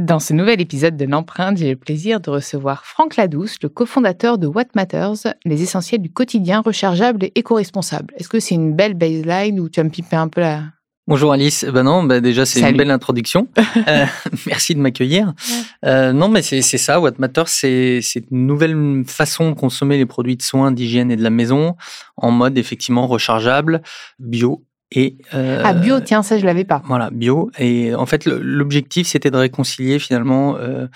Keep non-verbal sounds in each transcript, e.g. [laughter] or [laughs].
Dans ce nouvel épisode de l'empreinte, j'ai le plaisir de recevoir Franck Ladouce, le cofondateur de What Matters, les essentiels du quotidien rechargeable et éco-responsable. Est-ce que c'est une belle baseline ou tu vas me piper un peu là Bonjour Alice. Ben non, ben déjà c'est une belle introduction. [laughs] Euh, [laughs] merci de m'accueillir. Euh, non, mais c'est ça. What Matters, c'est une nouvelle façon de consommer les produits de soins, d'hygiène et de la maison en mode effectivement rechargeable, bio et euh, ah bio, tiens ça je l'avais pas. Voilà bio et en fait l'objectif c'était de réconcilier finalement euh,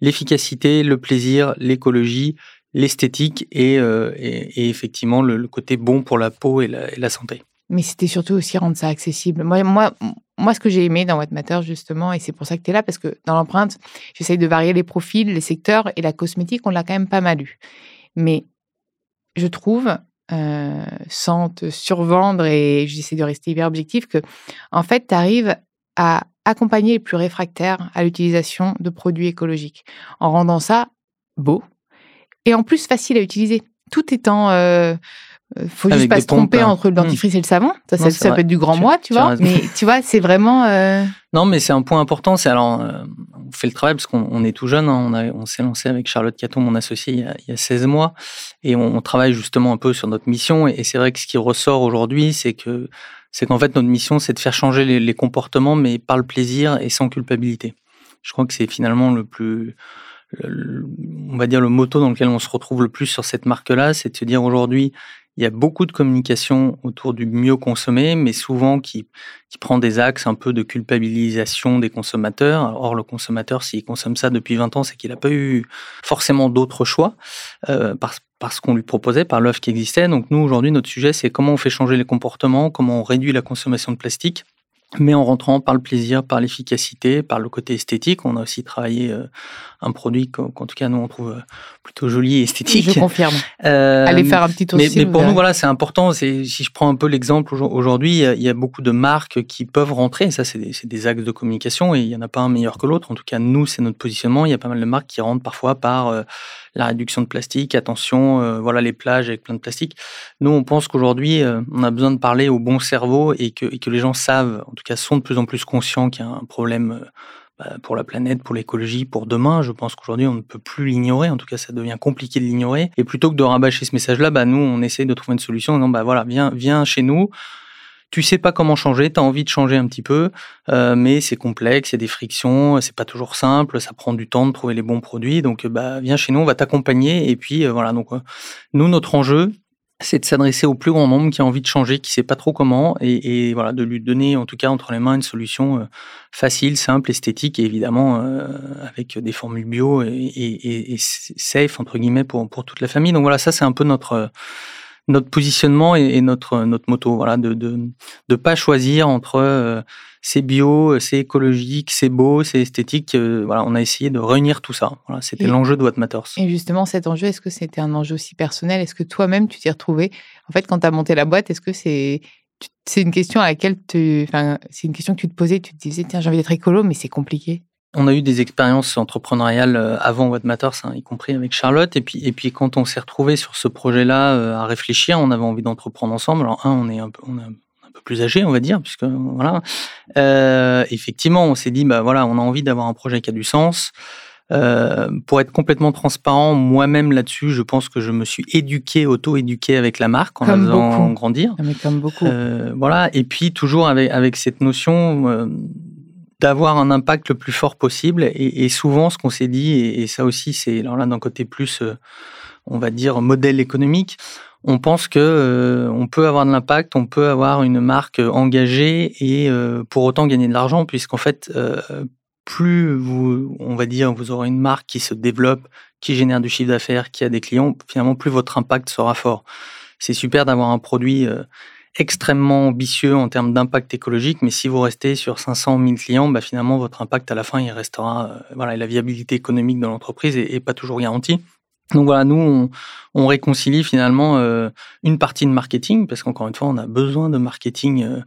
l'efficacité, le plaisir, l'écologie, l'esthétique et, euh, et, effectivement le, côté bon pour la peau et la, et la santé. Mais c'était surtout aussi rendre ça accessible. Moi, moi, moi ce que j'ai aimé dans What Matter justement, et c'est pour ça que tu es là, parce que dans l'empreinte, j'essaye de varier les profils, les secteurs, et la cosmétique, on l'a quand même pas mal eu. Mais je trouve euh, sans te survendre et j'essaie de rester hyper objectif, que en fait, tu arrives à accompagner les plus réfractaires à l'utilisation de produits écologiques en rendant ça beau et en plus facile à utiliser. Tout étant euh, euh, faut juste pas se tromper hein. entre le mmh. dentifrice et le savon. Ça, ça, peut être du grand moi, tu, vois. Mais tu vois, c'est vraiment. Euh, non, mais c'est un point important. C'est alors, euh, on fait le travail parce qu'on est tout jeune. Hein. On, on s'est lancé avec Charlotte Caton, mon associé, il y, a, il y a 16 mois, et on, travaille justement un peu sur notre mission. Et, c'est vrai que ce qui ressort aujourd'hui, c'est que c'est qu'en fait notre mission, c'est de faire changer les, les, comportements, mais par le plaisir et sans culpabilité. Je crois que c'est finalement le plus on va dire le motto dans lequel on se retrouve le plus sur cette marque-là, c'est de se dire aujourd'hui, il y a beaucoup de communication autour du mieux consommer, mais souvent qui, prend des axes un peu de culpabilisation des consommateurs. Or, le consommateur, s'il consomme ça depuis 20 ans, c'est qu'il n'a pas eu forcément d'autres choix euh, parce, parce qu'on lui proposait, par l'offre qui existait. Donc nous, aujourd'hui, notre sujet, c'est comment on fait changer les comportements, comment on réduit la consommation de plastique mais en rentrant par le plaisir, par l'efficacité, par le côté esthétique. On a aussi travaillé euh, un produit qu'en tout cas nous on trouve euh, plutôt joli et esthétique. Je confirme. Euh, Allez faire un petit tour. Mais, mais pour nous voilà c'est important. Si je prends un peu l'exemple aujourd'hui, il y a beaucoup de marques qui peuvent rentrer. Ça c'est des, des, axes de communication et il y en a pas un meilleur que l'autre. En tout cas nous c'est notre positionnement. Il y a pas mal de marques qui rentrent parfois par la réduction de plastique, attention, euh, voilà les plages avec plein de plastique. Nous, on pense qu'aujourd'hui, euh, on a besoin de parler au bon cerveau et que, et que les gens savent, en tout cas sont de plus en plus conscients qu'il y a un problème euh, bah, pour la planète, pour l'écologie, pour demain. Je pense qu'aujourd'hui, on ne peut plus l'ignorer. En tout cas, ça devient compliqué de l'ignorer. Et plutôt que de rabâcher ce message-là, bah, nous, on essaie de trouver une solution. Non, bah voilà, viens, viens chez nous tu sais pas comment changer, tu as envie de changer un petit peu, euh, mais c'est complexe, il y a des frictions, c'est pas toujours simple, ça prend du temps de trouver les bons produits. Donc, bah, viens chez nous, on va t'accompagner. Et puis, euh, voilà. Donc, euh, nous, notre enjeu, c'est de s'adresser au plus grand nombre qui a envie de changer, qui sait pas trop comment, et, voilà, de lui donner, en tout cas, entre les mains, une solution facile, simple, esthétique, et évidemment avec des formules bio et, et, safe entre guillemets pour pour toute la famille. Donc voilà, ça c'est un peu notre notre positionnement et, notre, notre moto, voilà, de ne de, pas choisir entre euh, c'est bio, c'est écologique, c'est beau, c'est esthétique. Euh, voilà, on a essayé de réunir tout ça. Voilà, c'était l'enjeu de What Matters. Et justement, cet enjeu, est-ce que c'était un enjeu aussi personnel? Est-ce que toi-même, tu t'es retrouvé En fait, quand tu as monté la boîte, est-ce que c'est c'est une question à laquelle tu, enfin, c'est une question que tu te posais, tu te disais, tiens, j'ai envie d'être écolo, mais c'est compliqué. On a eu des expériences entrepreneuriales euh, avant What Matters, hein, y compris avec Charlotte. Et puis, et puis quand on s'est retrouvé sur ce projet-là euh, à réfléchir, on avait envie d'entreprendre ensemble. Alors, un, on est un peu, on est un peu plus âgé, on va dire, puisque voilà. Euh, effectivement, on s'est dit, bah voilà, on a envie d'avoir un projet qui a du sens. Euh, pour être complètement transparent, moi-même là-dessus, je pense que je me suis éduqué, auto-éduqué avec la marque en Comme la faisant beaucoup. grandir. Mais comme beaucoup. Euh, voilà, et puis toujours avec, avec cette notion d'avoir un impact le plus fort possible. Et, souvent, ce qu'on s'est dit, et, ça aussi, c'est alors là d'un côté plus, euh, on va dire, modèle économique. On pense que euh, on peut avoir de l'impact, on peut avoir une marque engagée et euh, pour autant gagner de l'argent, puisqu'en fait, euh, plus vous, on va dire, vous aurez une marque qui se développe, qui génère du chiffre d'affaires, qui a des clients, finalement, plus votre impact sera fort. C'est super d'avoir un produit euh, extrêmement ambitieux en termes d'impact écologique, mais si vous restez sur 500 000 clients, bah, finalement, votre impact à la fin, il restera, euh, voilà, et la viabilité économique de l'entreprise est, pas toujours garantie. Donc voilà, nous, on, on réconcilie finalement euh, une partie de marketing, parce qu'encore une fois, on a besoin de marketing euh,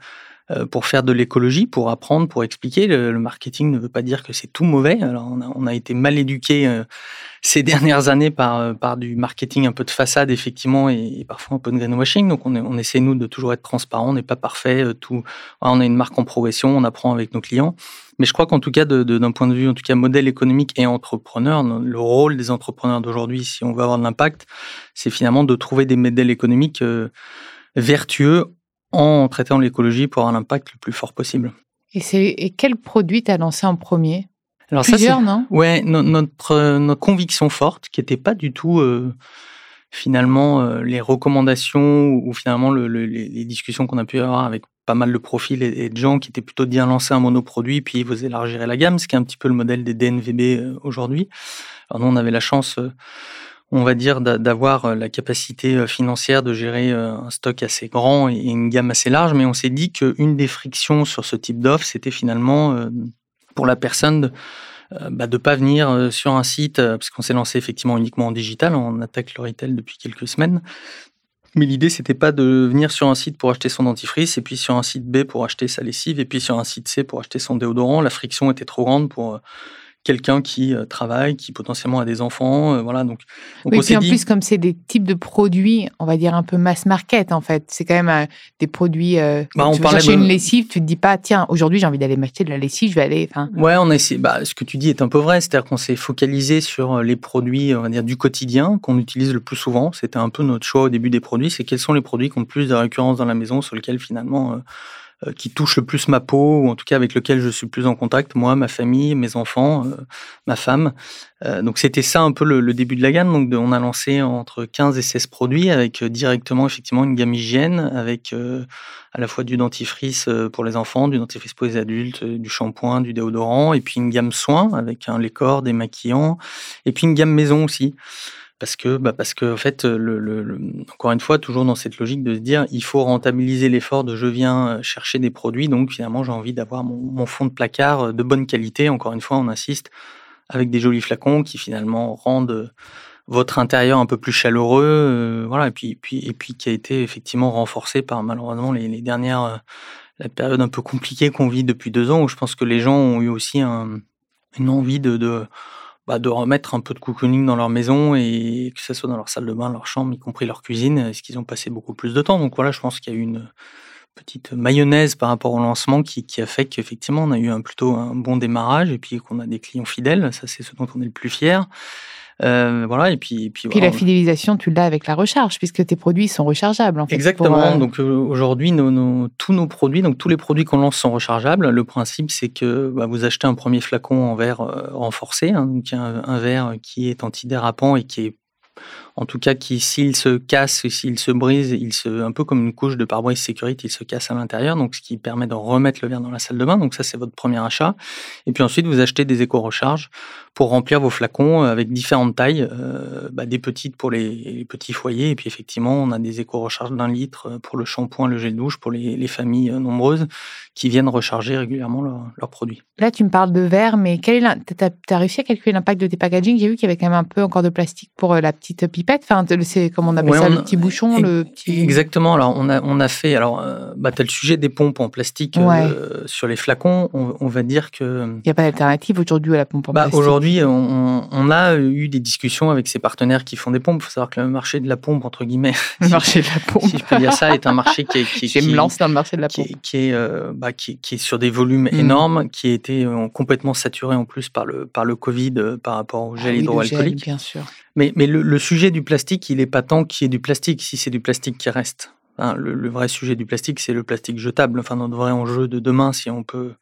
pour faire de l'écologie, pour apprendre, pour expliquer. Le, le marketing ne veut pas dire que c'est tout mauvais. Alors, on a, on a été mal éduqué euh, [laughs] ces dernières années par, euh, par du marketing un peu de façade, effectivement, et, et parfois un peu de greenwashing. Donc, on, est, on essaie, nous, de toujours être transparent. On n'est pas parfait. euh, Tout, voilà, on a une marque en progression, on apprend avec nos clients. Mais je crois qu'en tout cas, de- de- d'un point de vue, en tout cas, modèle économique et entrepreneur, le rôle des entrepreneurs d'aujourd'hui, si on veut avoir de l'impact, c'est finalement de trouver des modèles économiques euh, vertueux en traitant l'écologie pour avoir l'impact le plus fort possible. Et, c'est, et quel produit t'as lancé en premier? Alors ça, c'est- Plusieurs, non? Ouais, no- notre, notre conviction forte, qui n'était pas du tout euh, finalement euh, les recommandations ou, ou finalement le- le- les, discussions qu'on a pu avoir avec pas mal de profils et, de gens qui étaient plutôt de dire lancer un monoproduit puis vous élargirez la gamme, ce qui est un petit peu le modèle des DNVB euh, aujourd'hui. Alors nous, on avait la chance, on va dire, d'a- d'avoir euh, la capacité euh, financière de gérer euh, un stock assez grand et une gamme assez large, mais on s'est dit qu'une des frictions sur ce type d'offre, c'était finalement pour la personne de euh, bah, pas venir sur un site, parce qu'on s'est lancé effectivement uniquement en digital, on attaque le retail depuis quelques semaines. Mais l'idée, c'était pas de venir sur un site pour acheter son dentifrice, et puis sur un site B pour acheter sa lessive, et puis sur un site C pour acheter son déodorant. La friction était trop grande pour quelqu'un qui euh, travaille, qui potentiellement a des enfants. euh, voilà, donc, donc Oui, on puis en dit. plus, comme c'est des types de produits, on va dire un peu mass market, en fait. C'est quand même euh, des produits. euh, Bah, on chercher de- une lessive, tu te dis pas, tiens, aujourd'hui, j'ai envie d'aller m'acheter de la lessive, je vais aller. Ouais, on a essayé. Bah, ce que tu dis est un peu vrai, c'est-à-dire qu'on s'est focalisé sur les produits, on va dire, du quotidien qu'on utilise le plus souvent. C'était un peu notre choix au début des produits, c'est quels sont les produits qui ont le plus de récurrence dans la maison, sur lesquels finalement, qui touchent le plus ma peau, ou en tout cas avec lesquels je suis plus en contact, moi, ma famille, mes enfants, euh, ma femme. Euh, donc c'était ça un peu le, le début de la gamme. Donc de- on a lancé entre 15 et 16 produits avec euh, directement effectivement une gamme hygiène, avec euh, à la fois du dentifrice euh, pour les enfants, du dentifrice pour les adultes, euh, du shampoing, du déodorant, et puis une gamme soins avec un lait corps, des maquillants, et puis une gamme maison aussi. Parce que, bah parce que, en fait, le, le- encore une fois, toujours dans cette logique de se dire, il faut rentabiliser l'effort de je viens euh, chercher des produits, donc finalement, j'ai envie d'avoir mon, fond de placard euh, de bonne qualité. Encore une fois, on insiste avec des jolis flacons qui finalement rendent euh, votre intérieur un peu plus chaleureux, euh, voilà, et puis, puis, et puis qui a été effectivement renforcé par malheureusement les, dernières, euh, la période un peu compliquée qu'on vit depuis deux ans, où je pense que les gens ont eu aussi un- une envie de, bah, de remettre un peu de cocooning dans leur maison et que ce soit dans leur salle de bain, leur chambre, y compris leur cuisine, est-ce qu'ils ont passé beaucoup plus de temps? Donc voilà, je pense qu'il y a eu une petite mayonnaise par rapport au lancement qui, qui a fait qu'effectivement on a eu un, plutôt un bon démarrage et puis qu'on a des clients fidèles, ça c'est ce dont on est le plus fier. Euh, voilà, et puis, et puis, puis voilà, la fidélisation, tu l'as avec la recharge, puisque tes produits sont rechargeables, en fait. Exactement. pour, euh, Donc euh, aujourd'hui, nos, nos- tous nos produits, donc tous les produits qu'on lance sont rechargeables. Le principe, c'est que bah, vous achetez un premier flacon en verre euh, renforcé, hein, donc un, un verre qui est antidérapant et qui est en tout cas qui s'il se casse, s'il se brise, il se un peu comme une couche de pare-brise sécurité, il se casse à l'intérieur, donc ce qui permet de remettre le verre dans la salle de bain. Donc ça c'est votre premier achat. Et puis ensuite vous achetez des éco-recharges pour remplir vos flacons euh, avec différentes tailles, euh, bah, des petites pour les, petits foyers, et puis effectivement on a des éco-recharges d'un litre euh, pour le shampoing, le gel douche, pour les, les familles nombreuses qui viennent recharger régulièrement leurs produits. Là, tu me parles de verre, mais quel est t'as, t'as réussi à calculer l'impact de tes packaging J'ai vu qu'il y avait quand même un peu encore de plastique pour la petite pipette. Enfin, c'est comme on appelle Ouais, ça, on le petit bouchon, le petit. Exactement. Alors, on a, on a fait. Alors, euh, bah, tu as le sujet des pompes en plastique euh, sur les flacons. On, on va dire que. Il n'y a pas d'alternative aujourd'hui à la pompe en Bah, plastique. Aujourd'hui, on, on a eu des discussions avec ces partenaires qui font des pompes. Il faut savoir que le marché de la pompe, entre guillemets, [laughs] Le marché de la pompe. si je peux dire ça, est un marché qui est. Qui, me lancer dans le marché de la pompe. est, qui est, euh, bah, qui, est sur des volumes mmh. énormes, qui a été complètement saturé en plus par le, par le Covid par rapport au gel ah hydroalcoolique. bien sûr. Mais, mais le, sujet du plastique, il n'est pas tant qu'il y ait du plastique, si c'est du plastique qui reste. le, vrai sujet du plastique, c'est le plastique jetable. Enfin, notre vrai enjeu de demain, si on peut,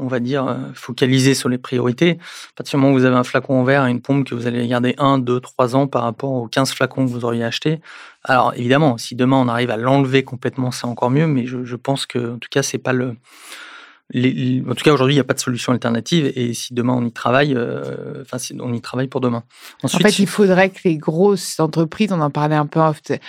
on va dire, euh, focaliser sur les priorités. À partir du moment où vous avez un flacon en verre et une pompe que vous allez garder 1, 2, 3 ans par rapport aux 15 flacons que vous auriez achetés, alors évidemment, si demain on arrive à l'enlever complètement, c'est encore mieux, mais je, je pense que, en tout cas, c'est pas le en tout cas, aujourd'hui, il n'y a pas de solution alternative. Et si demain on y travaille, euh, enfin, on y travaille pour demain. en fait, il faudrait que les grosses entreprises, on en parlait un peu,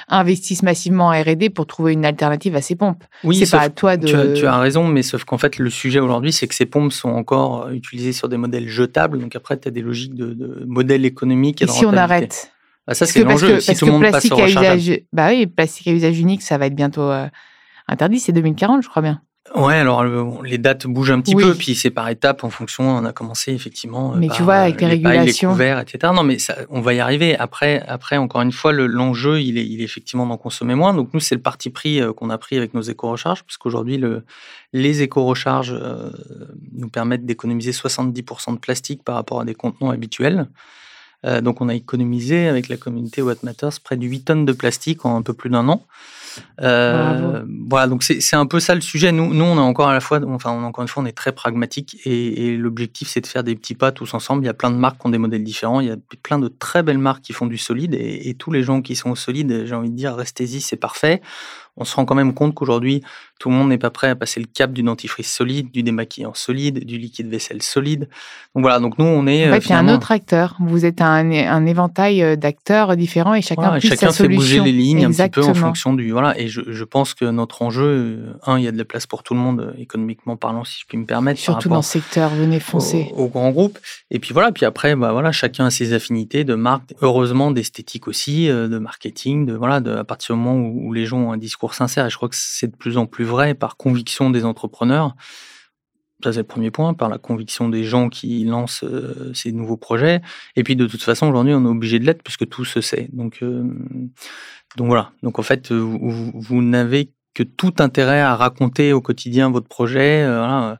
investissent massivement en R&D pour trouver une alternative à ces pompes. Oui, c'est pas à toi de. Tu as, raison, mais sauf qu'en fait, le sujet aujourd'hui, c'est que ces pompes sont encore utilisées sur des modèles jetables. Donc après, tu as des logiques de, modèles économiques et, si on arrête bah, ça, c'est l'enjeu. Si tout le monde passe à usage, bah oui, plastique à usage unique, ça va être bientôt euh, interdit. C'est 2040, je crois bien. Ouais, alors les dates bougent un petit peu, puis c'est par étapes en fonction. On a commencé effectivement. Mais tu vois, avec les, régulations, les couverts, etc. Non, mais ça, on va y arriver. Après, après, encore une fois, l'enjeu, il, est, il est effectivement d'en consommer moins. Donc nous, c'est le parti pris euh, qu'on a pris avec nos éco-recharges, puisqu'aujourd'hui, le, les éco-recharges euh, nous permettent d'économiser 70% de plastique par rapport à des contenants habituels. Euh, donc on a économisé avec la communauté What Matters près de 8 tonnes de plastique en un peu plus d'un an. Euh, voilà, donc c'est un peu ça le sujet. Nous, nous, on est encore à la fois, enfin, encore une fois, on est très pragmatique et, l'objectif, c'est de faire des petits pas tous ensemble. Il y a plein de marques qui ont des modèles différents. Il y a plein de très belles marques qui font du solide et, et tous les gens qui sont au solide, j'ai envie de dire, restez-y, c'est parfait on se rend quand même compte qu'aujourd'hui, tout le monde n'est pas prêt à passer le cap du dentifrice solide, du démaquillant solide, du liquide vaisselle solide. Donc voilà, donc nous, on est. En fait, il y a un autre acteur. Vous êtes un, éventail euh, d'acteurs différents et chacun, voilà, chacun fait bouger les lignes un petit peu en fonction du. Voilà, et je, pense que notre enjeu, euh, un, il y a de la place pour tout le monde, euh, économiquement parlant, si je puis me permettre. Surtout dans le secteur, venez foncer. Au, grand groupe. Et puis voilà, puis après, bah voilà, chacun a ses affinités de marque, heureusement d'esthétique aussi, de marketing, de voilà, de, à partir du moment où, où les gens ont un discours sincère, et je crois que c'est de plus en plus vrai par conviction des entrepreneurs. Ça, c'est le premier point, par la conviction des gens qui lancent euh, ces nouveaux projets. Et puis, de toute façon, aujourd'hui, on est obligé de l'être puisque tout se sait. Donc, euh, donc voilà. Donc, en fait, vous, n'avez que tout intérêt à raconter au quotidien votre projet. Euh,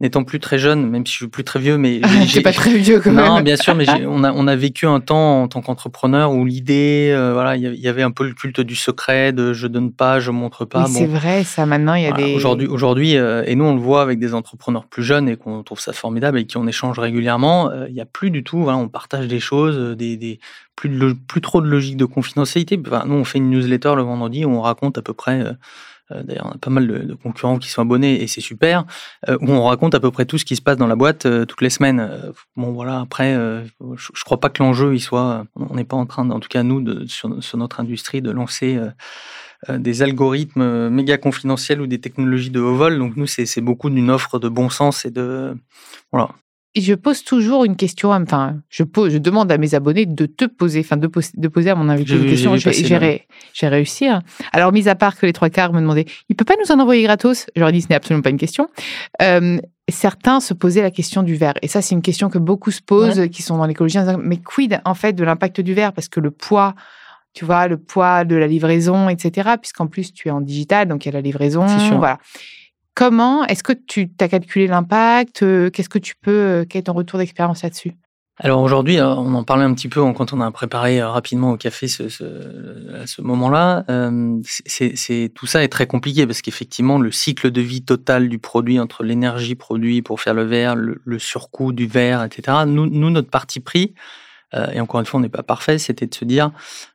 n'étant plus très jeune, même si je suis plus très vieux, mais [laughs] j'ai pas très vieux quand même. Non, bien sûr, mais [laughs] on a on a vécu un temps en tant qu'entrepreneur où l'idée, euh, voilà, il y avait un peu le culte du secret, de je donne pas, je montre pas. C'est vrai, ça. Maintenant, il y a des aujourd'hui aujourd'hui euh, et nous on le voit avec des entrepreneurs plus jeunes et qu'on trouve ça formidable et qui on échange régulièrement. Euh, il y a plus du tout, voilà, on partage des choses, des, des plus de, plus trop de logique de confidentialité. Enfin, nous on fait une newsletter le vendredi où on raconte à peu près euh, d'ailleurs, on a pas mal de, concurrents qui sont abonnés et c'est super, euh, où on raconte à peu près tout ce qui se passe dans la boîte euh, toutes les semaines. bon, voilà, après, je, crois pas que l'enjeu, il soit. On n'est pas en train, en tout cas, nous, de, sur, notre industrie, de lancer. des algorithmes méga confidentiels ou des technologies de haut vol. Donc nous, c'est beaucoup d'une offre de bon sens et de voilà je pose toujours une question, enfin, je, pose, je demande à mes abonnés de te poser, enfin, de, poser à mon invité une question. J'ai réussi. Hein. Alors, mis à part que les trois quarts me demandaient, il peut pas nous en envoyer gratos? Je leur ai dit, ce n'est absolument pas une question. Euh, certains se posaient la question du verre. Et ça, c'est une question que beaucoup se posent, qui sont dans l'écologie. Mais quid, en fait, de l'impact du verre? Parce que le poids, tu vois, le poids de la livraison, etc. Puisqu'en plus, tu es en digital, donc il y a la livraison. Voilà. Comment Est-ce que tu as calculé l'impact euh, Qu'est-ce que tu peux euh, Quel est ton retour d'expérience là-dessus? Alors aujourd'hui, euh, on en parlait un petit peu quand on a préparé rapidement au café ce, ce moment-là. c'est tout ça est très compliqué parce qu'effectivement, le cycle de vie total du produit entre l'énergie produite pour faire le verre, le, surcoût du verre, etc. Nous, nous notre parti pris, et encore une fois, on n'est pas parfait, c'était de se dire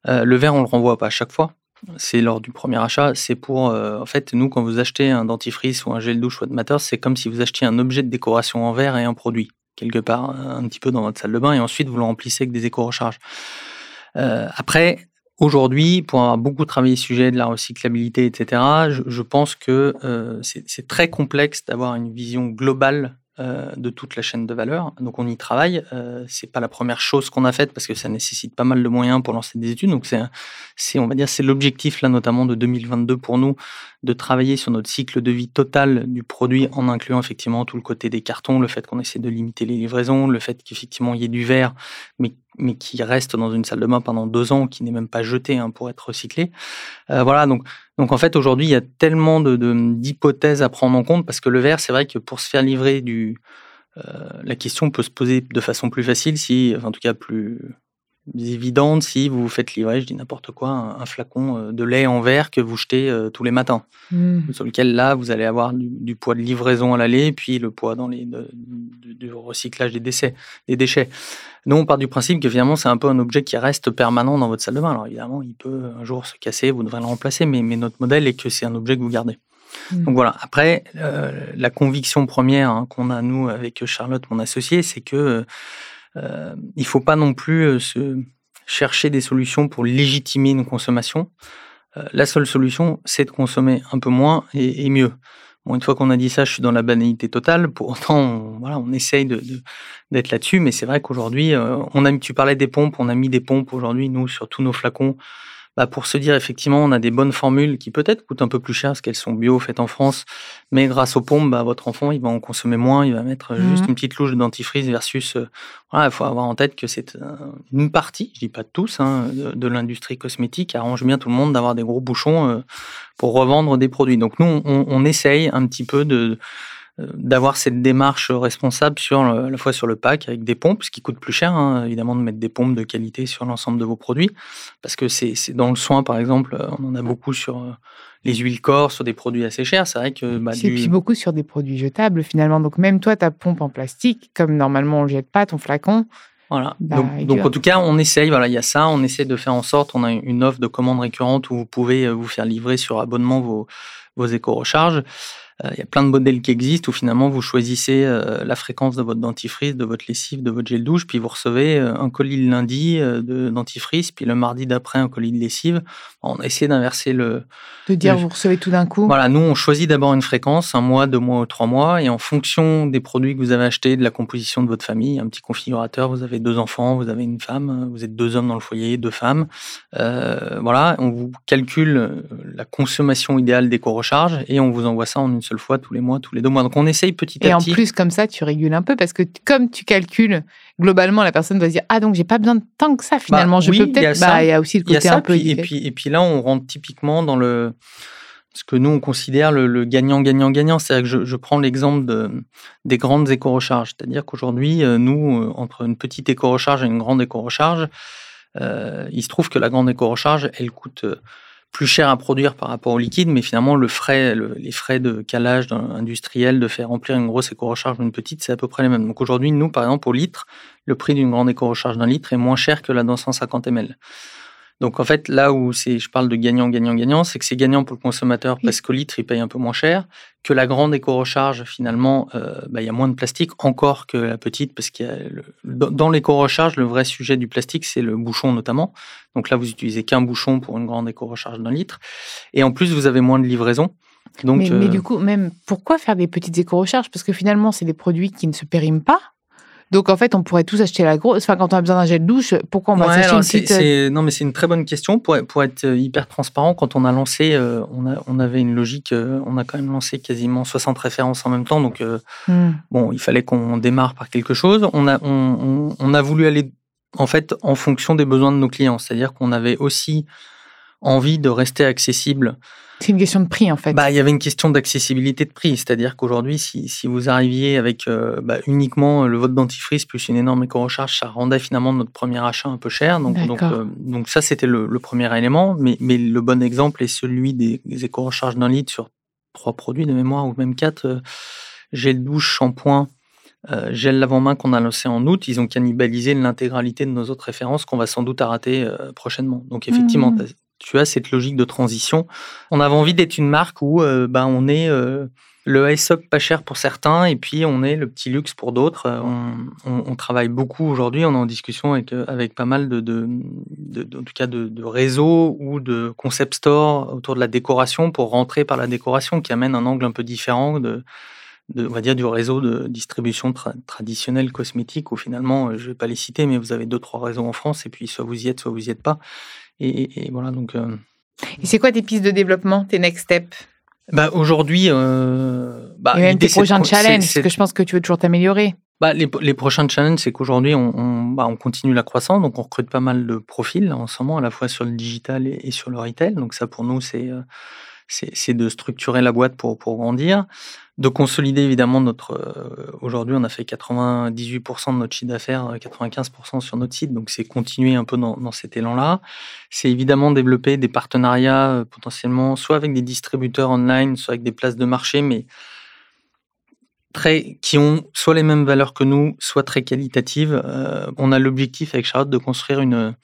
le verre, on le renvoie pas à chaque fois c'est lors du premier achat. C'est pour, euh, en fait, nous, quand vous achetez un dentifrice ou un gel douche de Matters, c'est comme si vous achetiez un objet de décoration en verre et un produit, quelque part, un petit peu dans votre salle de bain, et ensuite vous le remplissez avec des éco-recharges. Euh, après, aujourd'hui, pour avoir beaucoup travaillé le sujet de la recyclabilité, etc., je, pense que euh, c'est très complexe d'avoir une vision globale euh, de toute la chaîne de valeur. Donc on y travaille. Euh, c'est pas la première chose qu'on a faite parce que ça nécessite pas mal de moyens pour lancer des études. Donc c'est, on va dire, c'est l'objectif là notamment de 2022 pour nous de travailler sur notre cycle de vie total du produit en incluant effectivement tout le côté des cartons, le fait qu'on essaie de limiter les livraisons, le fait qu'effectivement il y ait du verre, mais mais qui reste dans une salle de bain pendant deux ans, qui n'est même pas jeté hein, pour être recyclé. Euh, voilà, donc, donc en fait aujourd'hui il y a tellement de, d'hypothèses à prendre en compte parce que le verre, c'est vrai que pour se faire livrer du, euh, la question peut se poser de façon plus facile si, enfin, en tout cas plus évidente si vous faites livrer, je dis n'importe quoi, un, flacon euh, de lait en verre que vous jetez euh, tous les matins, mmh. sur lequel là vous allez avoir du, poids de livraison à l'aller, puis le poids dans les, du, recyclage des, décès, des déchets. Nous, on part du principe que finalement c'est un peu un objet qui reste permanent dans votre salle de bain. Alors évidemment, il peut un jour se casser, vous devrez le remplacer, mais, mais notre modèle est que c'est un objet que vous gardez. Mmh. Donc voilà. Après, euh, la conviction première hein, qu'on a nous avec Charlotte, mon associé, c'est que euh, il ne faut pas non plus euh, chercher des solutions pour légitimer une consommation. Euh, la seule solution, c'est de consommer un peu moins et, mieux. Bon, une fois qu'on a dit ça, je suis dans la banalité totale. Pour autant, on, voilà, on essaye d'être là-dessus, mais c'est vrai qu'aujourd'hui, on a, tu parlais des pompes, on a mis des pompes aujourd'hui, nous, sur tous nos flacons bah, pour se dire effectivement on a des bonnes formules qui peut-être coûtent un peu plus cher parce qu'elles sont bio, faites en France, mais grâce aux pompes, bah, votre enfant il va en consommer moins, il va mettre mmh juste une petite louche de dentifrice versus euh, voilà, il faut avoir en tête que c'est une partie, je dis pas tous, hein, de, l'industrie cosmétique arrange bien tout le monde d'avoir des gros bouchons euh, pour revendre des produits. Donc nous on, on essaye un petit peu de euh, d'avoir cette démarche responsable sur à la fois sur le pack avec des pompes, ce qui coûte plus cher hein, évidemment de mettre des pompes de qualité sur l'ensemble de vos produits, parce que c'est dans le soin par exemple, euh, on en a beaucoup sur euh, les huiles corps, sur des produits assez chers. C'est vrai que bah, du... puis beaucoup sur des produits jetables finalement. Donc même toi ta pompe en plastique, comme normalement on ne jette pas ton flacon. Voilà. Bah, donc, en tout cas, on essaye. Voilà, il y a ça. On essaie de faire en sorte. On a une offre de commande récurrente où vous pouvez vous faire livrer sur abonnement vos vos éco-recharges. Euh, il y a plein de modèles qui existent où finalement vous choisissez euh, la fréquence de votre dentifrice, de votre lessive, de votre gel douche, puis vous recevez euh, un colis le lundi de dentifrice, puis le mardi d'après un colis de lessive. On a essayé d'inverser le. De dire vous recevez tout d'un coup. Voilà, nous on choisit d'abord une fréquence, un mois, deux mois ou trois mois, et en fonction des produits que vous avez achetés, de la composition de votre famille, un petit configurateur, vous avez deux enfants, vous avez une femme, vous êtes deux hommes dans le foyer, deux femmes. voilà, on vous calcule la consommation idéale d'éco-recharge et on vous envoie ça en une seule fois tous les mois, tous les deux mois. Donc on essaye petit à petit. Et en plus, comme ça, tu régules un peu parce que comme tu calcules, globalement, la personne va se dire Ah, donc j'ai pas besoin de tant que ça finalement. Bah, je peux peut-être. Bah, il y a aussi le côté un peu. et, puis, et puis là, on rentre typiquement dans le ce que nous on considère le gagnant-gagnant-gagnant. C'est-à-dire que je, je prends l'exemple de, des grandes éco-recharges. C'est-à-dire qu'aujourd'hui, euh, nous, euh, entre une petite éco-recharge et une grande éco-recharge, euh, il se trouve que la grande éco-recharge, elle coûte plus cher à produire par rapport au liquide, mais finalement, les frais de calage industriel, de faire remplir une grosse éco-recharge d'une petite, c'est à peu près les mêmes. Donc aujourd'hui, nous, par exemple, au litre, le prix d'une grande éco-recharge d'un litre est moins cher que la dans 150 ml. Donc en fait, là où je parle de gagnant, gagnant, gagnant, c'est que c'est gagnant pour le consommateur parce qu'au litre, il paye un peu moins cher, que la grande éco-recharge, finalement, euh, bah, il y a moins de plastique encore que la petite, parce qu'il y a dans l'éco-recharge, le vrai sujet du plastique, c'est le bouchon notamment. Donc là, vous utilisez qu'un bouchon pour une grande éco-recharge d'un litre. Et en plus, vous avez moins de livraison. Donc, mais, mais, euh, du coup, même pourquoi faire des petites éco-recharges? Parce que finalement, c'est des produits qui ne se périment pas. Donc en fait, on pourrait tous acheter la grosse. Enfin, quand on a besoin d'un gel de douche, pourquoi on va s'acheter une petite euh, Non, mais c'est une très bonne question pour, pour être euh, hyper transparent. Quand on a lancé, euh, on, a, on avait une logique. on a quand même lancé quasiment 60 références en même temps. Donc hmm. bon, il fallait qu'on démarre par quelque chose. On a, on, on a voulu aller en fait en fonction des besoins de nos clients. C'est-à-dire qu'on avait aussi envie de rester accessible c'est une question de prix, en fait. Bah, il y avait une question d'accessibilité de prix. C'est-à-dire qu'aujourd'hui, si, si, vous arriviez avec euh, bah, uniquement le vote dentifrice plus une énorme éco-recharge, ça rendait finalement notre premier achat un peu cher. Donc, donc, euh, donc ça, c'était le, premier élément. Mais, mais le bon exemple est celui des, éco-recharges d'un litre sur trois produits de mémoire ou même quatre. Euh, gel douche, shampoing, gel lavant-main qu'on a lancé en août, ils ont cannibalisé l'intégralité de nos autres références qu'on va sans doute arrêter prochainement. Donc effectivement, mmh tu as cette logique de transition. On avait envie d'être une marque où euh, ben, on est euh, le Aesop pas cher pour certains et puis on est le petit luxe pour d'autres. Euh, on, travaille beaucoup aujourd'hui, on est en discussion avec, avec pas mal de, de, en tout cas de, réseaux ou de concept stores autour de la décoration pour rentrer par la décoration qui amène un angle un peu différent de, on va dire du réseau de distribution traditionnelle cosmétique où finalement, je vais pas les citer, mais vous avez deux trois réseaux en France et puis soit vous y êtes, soit vous y êtes pas. Et, voilà, donc. Euh, et c'est quoi tes pistes de développement, tes next steps? bah, Aujourd'hui. Euh, bah, et même tes prochains challenges, parce que je pense que tu veux toujours t'améliorer. bah, les, les, prochains challenges, c'est qu'aujourd'hui, on, on, bah, on, continue la croissance, donc on recrute pas mal de profils en ce moment, à la fois sur le digital et, et sur le retail. Donc ça, pour nous, c'est euh, de structurer la boîte pour, pour grandir, de consolider évidemment notre. Euh, aujourd'hui, on a fait 98% de notre chiffre d'affaires, 95% sur notre site, donc c'est continuer un peu dans, cet élan-là. C'est évidemment développer des partenariats euh, potentiellement, soit avec des distributeurs online, soit avec des places de marché, mais très, qui ont soit les mêmes valeurs que nous, soit très qualitatives. Euh, on a l'objectif avec Charlotte de construire une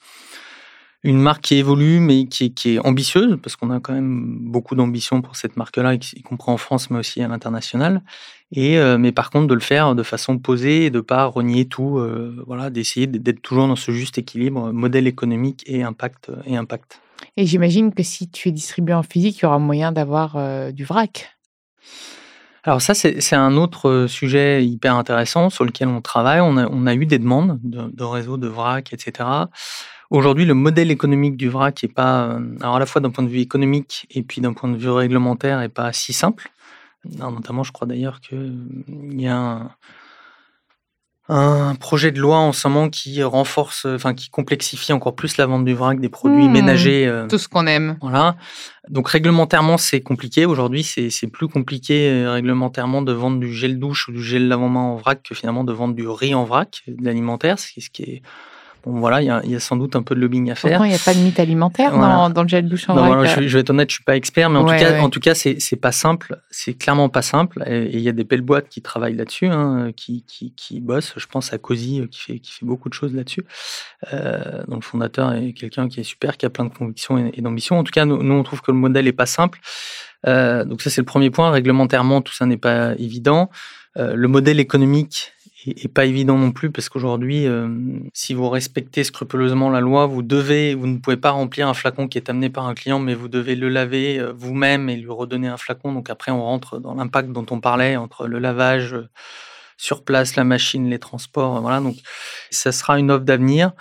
une marque qui évolue, mais qui est, qui est ambitieuse, parce qu'on a quand même beaucoup d'ambition pour cette marque-là, y compris en France, mais aussi à l'international. Et euh, mais par contre, de le faire de façon posée et de pas renier tout, euh, voilà, d'essayer d'être toujours dans ce juste équilibre, modèle économique et impact et impact. Et j'imagine que si tu es distribué en physique, il y aura moyen d'avoir euh, du vrac. Alors ça, c'est un autre sujet hyper intéressant sur lequel on travaille. On a, on a eu des demandes de, de réseaux de vrac, etc. Aujourd'hui, le modèle économique du vrac est pas, euh, alors à la fois d'un point de vue économique et puis d'un point de vue réglementaire, est pas si simple. notamment, je crois d'ailleurs qu'il y a un, un, projet de loi en ce moment qui renforce, enfin qui complexifie encore plus la vente du vrac des produits mmh, ménagers. Euh, tout ce qu'on aime. Voilà. Donc réglementairement, c'est compliqué. Aujourd'hui, c'est plus compliqué euh, réglementairement de vendre du gel douche ou du gel lavement en vrac que finalement de vendre du riz en vrac, de l'alimentaire, ce qui est Bon, voilà, il y, y, a sans doute un peu de lobbying à faire. Pourtant, il n'y a pas de mythe alimentaire voilà. dans, dans, le gel douche en non, voilà, je, je, vais être honnête, je suis pas expert, mais en ouais, tout cas, ouais. en tout cas, c'est pas simple, c'est clairement pas simple. Et il y a des belles boîtes qui travaillent là-dessus, hein, qui, qui, qui bossent. Je pense à Cozy qui fait qui fait beaucoup de choses là-dessus. Euh, donc le fondateur est quelqu'un qui est super, qui a plein de convictions et, et d'ambition. En tout cas, nous, nous, on trouve que le modèle est pas simple. Euh, donc ça, c'est le premier point. Réglementairement, tout ça n'est pas évident. Euh, le modèle économique et, pas évident non plus parce qu'aujourd'hui, euh, si vous respectez scrupuleusement la loi, vous devez, vous ne pouvez pas remplir un flacon qui est amené par un client, mais vous devez le laver euh, vous-même et lui redonner un flacon. Donc après, on rentre dans l'impact dont on parlait entre le lavage euh, sur place, la machine, les transports. Voilà, donc ça sera une offre d'avenir.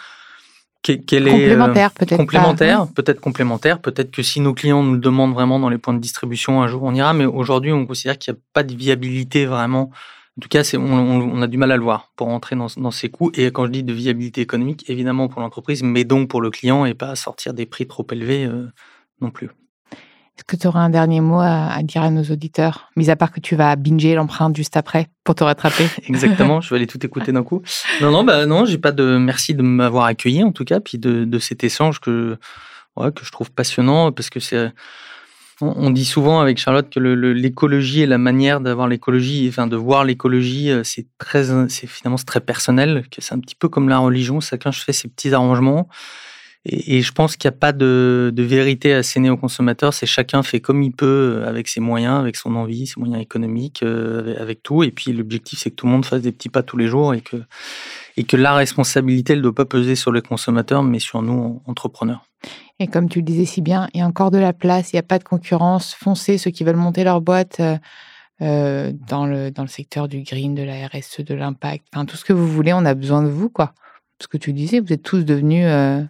Qu'elle est complémentaire, peut-être complémentaire, peut-être complémentaire, peut-être que si nos clients nous le demandent vraiment dans les points de distribution, un jour on ira. Mais aujourd'hui, on considère qu'il n'y a pas de viabilité vraiment en tout cas, on, on, a du mal à le voir pour entrer dans, dans, ces coûts. Et quand je dis de viabilité économique, évidemment pour l'entreprise, mais donc pour le client et pas sortir des prix trop élevés euh, non plus. Est-ce que tu auras un dernier mot à, à, dire à nos auditeurs, mis à part que tu vas binger l'empreinte juste après pour te rattraper? [laughs] Exactement, je vais aller tout écouter d'un coup. Non, non, bah non, j'ai pas de merci de m'avoir accueilli en tout cas, puis de, de cet échange que ouais, que je trouve passionnant parce que c'est on dit souvent avec Charlotte que l'écologie et la manière d'avoir l'écologie, enfin de voir l'écologie, euh, c'est très, c'est finalement très personnel, que c'est un petit peu comme la religion, chacun fait ses petits arrangements. Et, je pense qu'il n'y a pas de, de, vérité à asséner aux consommateurs, c'est chacun fait comme il peut euh, avec ses moyens, avec son envie, ses moyens économiques, euh, avec, avec, tout. Et puis l'objectif, c'est que tout le monde fasse des petits pas tous les jours et que, et que la responsabilité, elle ne doit pas peser sur les consommateurs, mais sur nous, entrepreneurs. Et comme tu le disais si bien, il y a encore de la place, il n'y a pas de concurrence. Foncez ceux qui veulent monter leur boîte euh, euh, dans, le, dans le secteur du green, de la RSE, de l'impact, enfin tout ce que vous voulez, on a besoin de vous, quoi. Ce que tu disais, vous êtes tous devenus. Euh,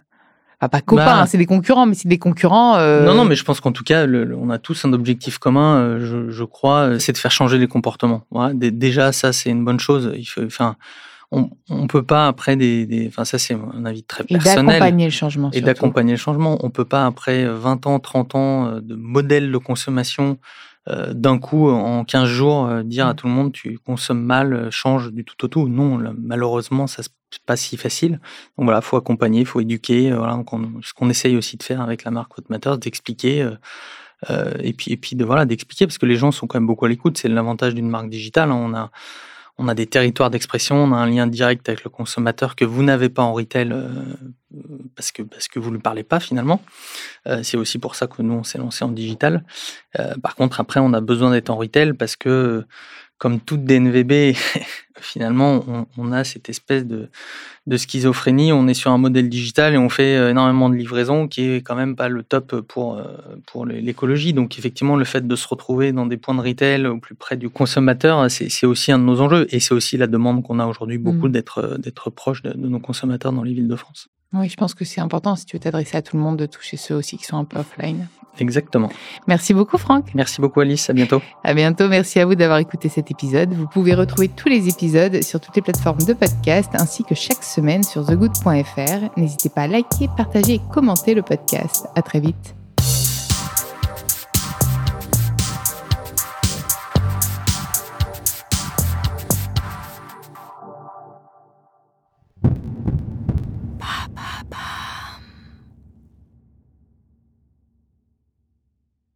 enfin, pas copains, bah, hein, c'est des concurrents, mais c'est des concurrents. Euh... Non, non, mais je pense qu'en tout cas, le, le, on a tous un objectif commun, je, je crois, c'est de faire changer les comportements. Voilà, déjà, ça, c'est une bonne chose. Il faut, enfin, on ne peut pas après des, des enfin ça c'est un avis très personnel. Et d'accompagner le changement. Et d'accompagner le changement. On peut pas après 20 ans, 30 ans euh, de modèle de consommation euh, d'un coup en 15 jours euh, dire à mmh. tout le monde tu consommes mal, change du tout au tout. Non, là, malheureusement ça c'est pas si facile. Donc voilà, faut accompagner, faut éduquer. Voilà, donc on, ce qu'on essaye aussi de faire avec la marque Hot Matters, d'expliquer. Euh, et puis et puis de voilà d'expliquer parce que les gens sont quand même beaucoup à l'écoute. C'est l'avantage d'une marque digitale. Hein. On a on a des territoires d'expression, on a un lien direct avec le consommateur que vous n'avez pas en retail euh, parce que vous ne parlez pas finalement. Euh, c'est aussi pour ça que nous on s'est lancé en digital. Euh, par contre après on a besoin d'être en retail parce que comme toute DNVB, [laughs] finalement, on, on, a cette espèce de, de, schizophrénie. On est sur un modèle digital et on fait euh, énormément de livraisons qui est quand même pas le top pour, euh, pour l'écologie. Donc, effectivement, le fait de se retrouver dans des points de retail au plus près du consommateur, c'est aussi un de nos enjeux. Et c'est aussi la demande qu'on a aujourd'hui beaucoup mmh. d'être proche de, de nos consommateurs dans les villes de France. Oui, je pense que c'est important si tu veux t'adresser à tout le monde de toucher ceux aussi qui sont un peu offline. Exactement. Merci beaucoup, Franck. Merci beaucoup, Alice. À bientôt. À bientôt. Merci à vous d'avoir écouté cet épisode. Vous pouvez retrouver tous les épisodes sur toutes les plateformes de podcast ainsi que chaque semaine sur thegood.fr. N'hésitez pas à liker, partager et commenter le podcast. À très vite.